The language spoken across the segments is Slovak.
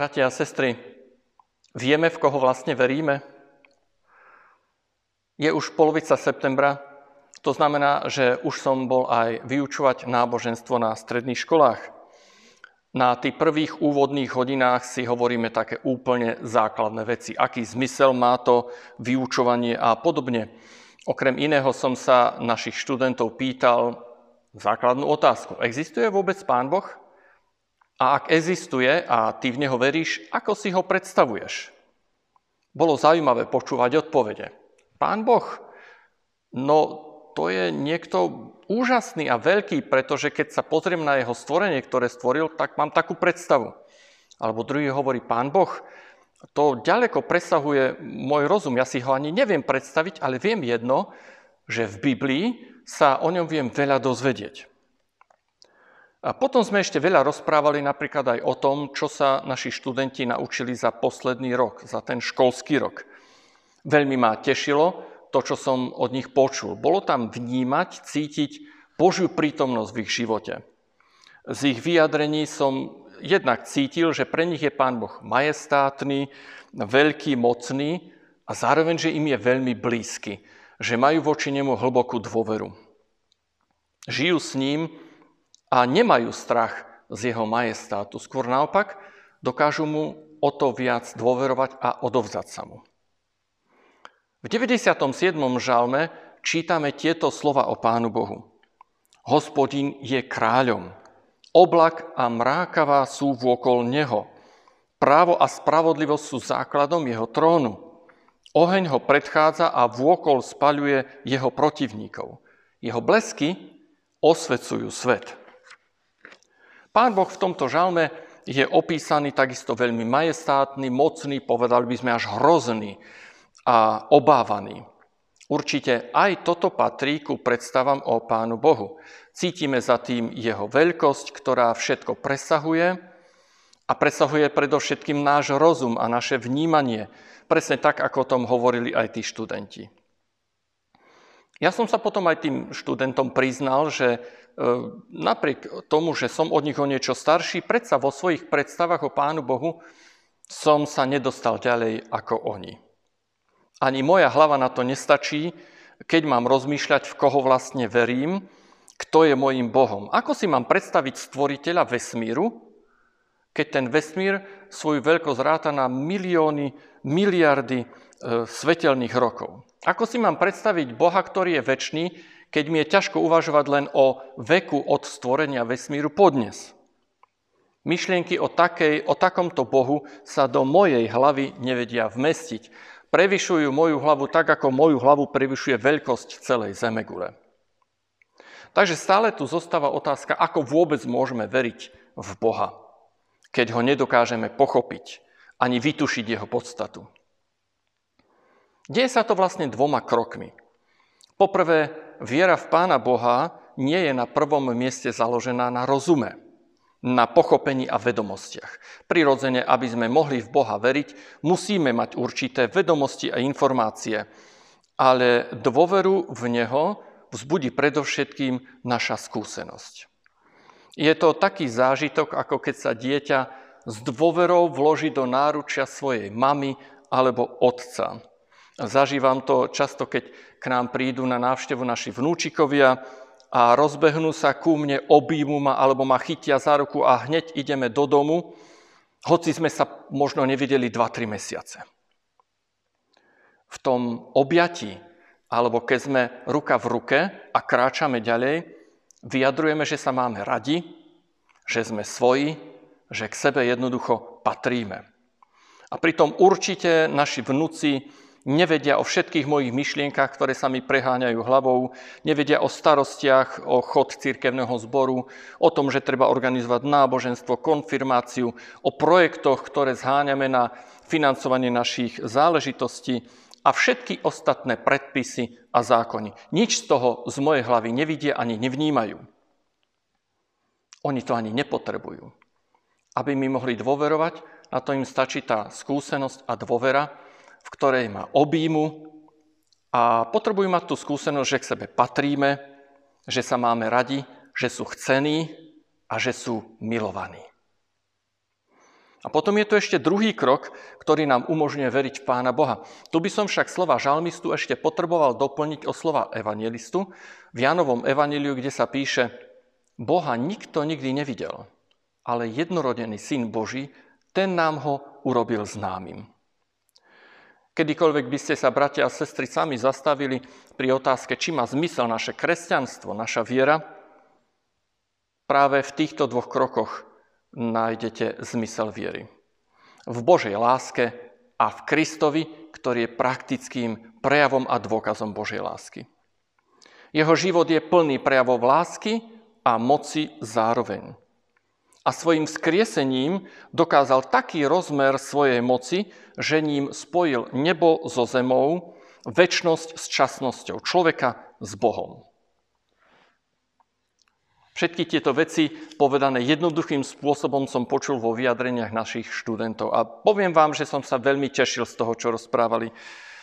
Bratia a sestry, vieme, v koho vlastne veríme? Je už polovica septembra, to znamená, že už som bol aj vyučovať náboženstvo na stredných školách. Na tých prvých úvodných hodinách si hovoríme také úplne základné veci. Aký zmysel má to vyučovanie a podobne. Okrem iného som sa našich študentov pýtal základnú otázku. Existuje vôbec Pán Boh? A ak existuje a ty v neho veríš, ako si ho predstavuješ? Bolo zaujímavé počúvať odpovede. Pán Boh, no to je niekto úžasný a veľký, pretože keď sa pozriem na jeho stvorenie, ktoré stvoril, tak mám takú predstavu. Alebo druhý hovorí, Pán Boh, to ďaleko presahuje môj rozum. Ja si ho ani neviem predstaviť, ale viem jedno, že v Biblii sa o ňom viem veľa dozvedieť. A potom sme ešte veľa rozprávali napríklad aj o tom, čo sa naši študenti naučili za posledný rok, za ten školský rok. Veľmi ma tešilo to, čo som od nich počul. Bolo tam vnímať, cítiť Božiu prítomnosť v ich živote. Z ich vyjadrení som jednak cítil, že pre nich je Pán Boh majestátny, veľký, mocný a zároveň, že im je veľmi blízky, že majú voči nemu hlbokú dôveru. Žijú s ním, a nemajú strach z jeho majestátu. Skôr naopak, dokážu mu o to viac dôverovať a odovzdať sa mu. V 97. žalme čítame tieto slova o Pánu Bohu. Hospodin je kráľom. Oblak a mrákava sú vôkol neho. Právo a spravodlivosť sú základom jeho trónu. Oheň ho predchádza a vôkol spaľuje jeho protivníkov. Jeho blesky osvecujú svet. Pán Boh v tomto žalme je opísaný takisto veľmi majestátny, mocný, povedali by sme až hrozný a obávaný. Určite aj toto patrí ku predstavám o Pánu Bohu. Cítime za tým jeho veľkosť, ktorá všetko presahuje a presahuje predovšetkým náš rozum a naše vnímanie, presne tak, ako o tom hovorili aj tí študenti. Ja som sa potom aj tým študentom priznal, že napriek tomu, že som od nich o niečo starší, predsa vo svojich predstavách o Pánu Bohu som sa nedostal ďalej ako oni. Ani moja hlava na to nestačí, keď mám rozmýšľať, v koho vlastne verím, kto je môjim Bohom. Ako si mám predstaviť stvoriteľa vesmíru, keď ten vesmír svoju veľkosť ráta na milióny, miliardy e, svetelných rokov. Ako si mám predstaviť Boha, ktorý je väčší, keď mi je ťažko uvažovať len o veku od stvorenia vesmíru podnes. Myšlienky o, takej, o takomto Bohu sa do mojej hlavy nevedia vmestiť. Prevyšujú moju hlavu tak, ako moju hlavu prevyšuje veľkosť celej Zemegule. Takže stále tu zostáva otázka, ako vôbec môžeme veriť v Boha, keď ho nedokážeme pochopiť ani vytušiť jeho podstatu. Deje sa to vlastne dvoma krokmi. Poprvé, viera v Pána Boha nie je na prvom mieste založená na rozume, na pochopení a vedomostiach. Prirodzene, aby sme mohli v Boha veriť, musíme mať určité vedomosti a informácie, ale dôveru v Neho vzbudí predovšetkým naša skúsenosť. Je to taký zážitok, ako keď sa dieťa s dôverou vloží do náručia svojej mamy alebo otca. Zažívam to často, keď k nám prídu na návštevu naši vnúčikovia a rozbehnú sa ku mne, objímu ma alebo ma chytia za ruku a hneď ideme do domu, hoci sme sa možno nevideli 2-3 mesiace. V tom objatí, alebo keď sme ruka v ruke a kráčame ďalej, vyjadrujeme, že sa máme radi, že sme svoji, že k sebe jednoducho patríme. A pritom určite naši vnúci nevedia o všetkých mojich myšlienkach, ktoré sa mi preháňajú hlavou, nevedia o starostiach, o chod cirkevného zboru, o tom, že treba organizovať náboženstvo, konfirmáciu, o projektoch, ktoré zháňame na financovanie našich záležitostí a všetky ostatné predpisy a zákony. Nič z toho z mojej hlavy nevidia ani nevnímajú. Oni to ani nepotrebujú. Aby mi mohli dôverovať, na to im stačí tá skúsenosť a dôvera, v ktorej ma objímu a potrebujú mať tú skúsenosť, že k sebe patríme, že sa máme radi, že sú chcení a že sú milovaní. A potom je tu ešte druhý krok, ktorý nám umožňuje veriť v Pána Boha. Tu by som však slova žalmistu ešte potreboval doplniť o slova evangelistu v Janovom evaníliu, kde sa píše Boha nikto nikdy nevidel, ale jednorodený syn Boží, ten nám ho urobil známym. Kedykoľvek by ste sa, bratia a sestry, sami zastavili pri otázke, či má zmysel naše kresťanstvo, naša viera, práve v týchto dvoch krokoch nájdete zmysel viery. V Božej láske a v Kristovi, ktorý je praktickým prejavom a dôkazom Božej lásky. Jeho život je plný prejavov lásky a moci zároveň. A svojim skriesením dokázal taký rozmer svojej moci, že ním spojil nebo so zemou, väčnosť s časnosťou, človeka s Bohom. Všetky tieto veci povedané jednoduchým spôsobom som počul vo vyjadreniach našich študentov. A poviem vám, že som sa veľmi tešil z toho, čo rozprávali.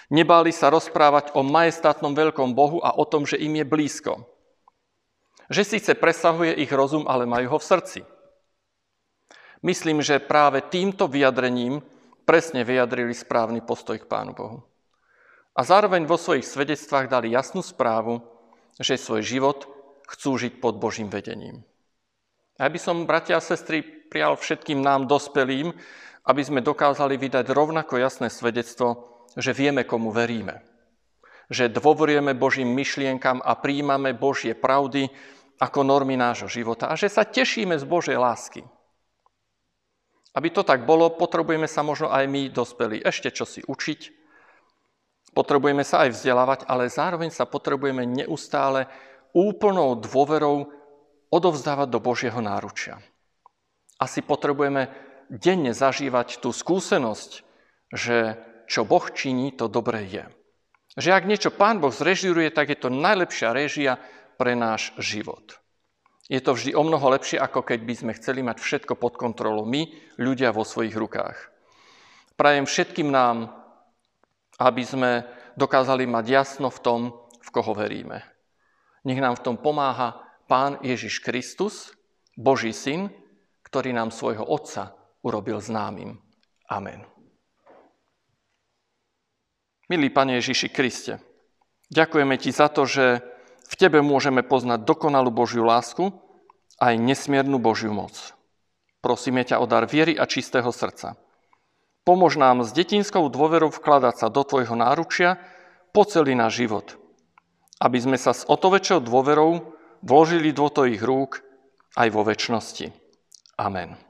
Nebáli sa rozprávať o majestátnom veľkom Bohu a o tom, že im je blízko. Že síce presahuje ich rozum, ale majú ho v srdci. Myslím, že práve týmto vyjadrením presne vyjadrili správny postoj k Pánu Bohu. A zároveň vo svojich svedectvách dali jasnú správu, že svoj život chcú žiť pod Božím vedením. A by som, bratia a sestry, prijal všetkým nám dospelým, aby sme dokázali vydať rovnako jasné svedectvo, že vieme, komu veríme. Že dôverujeme Božím myšlienkam a príjmame Božie pravdy ako normy nášho života a že sa tešíme z Božej lásky. Aby to tak bolo, potrebujeme sa možno aj my, dospelí, ešte čo si učiť. Potrebujeme sa aj vzdelávať, ale zároveň sa potrebujeme neustále úplnou dôverou odovzdávať do Božieho náručia. Asi potrebujeme denne zažívať tú skúsenosť, že čo Boh činí, to dobré je. Že ak niečo Pán Boh zrežiruje, tak je to najlepšia režia pre náš život. Je to vždy o mnoho lepšie, ako keď by sme chceli mať všetko pod kontrolou my, ľudia vo svojich rukách. Prajem všetkým nám, aby sme dokázali mať jasno v tom, v koho veríme. Nech nám v tom pomáha Pán Ježiš Kristus, Boží syn, ktorý nám svojho Otca urobil známym. Amen. Milý Pane Ježiši Kriste, ďakujeme Ti za to, že Tebe môžeme poznať dokonalú Božiu lásku aj nesmiernu Božiu moc. Prosíme ťa o dar viery a čistého srdca. Pomôž nám s detinskou dôverou vkladať sa do Tvojho náručia po celý náš život – aby sme sa s o to väčšou dôverou vložili do Tvojich rúk aj vo väčšnosti. Amen.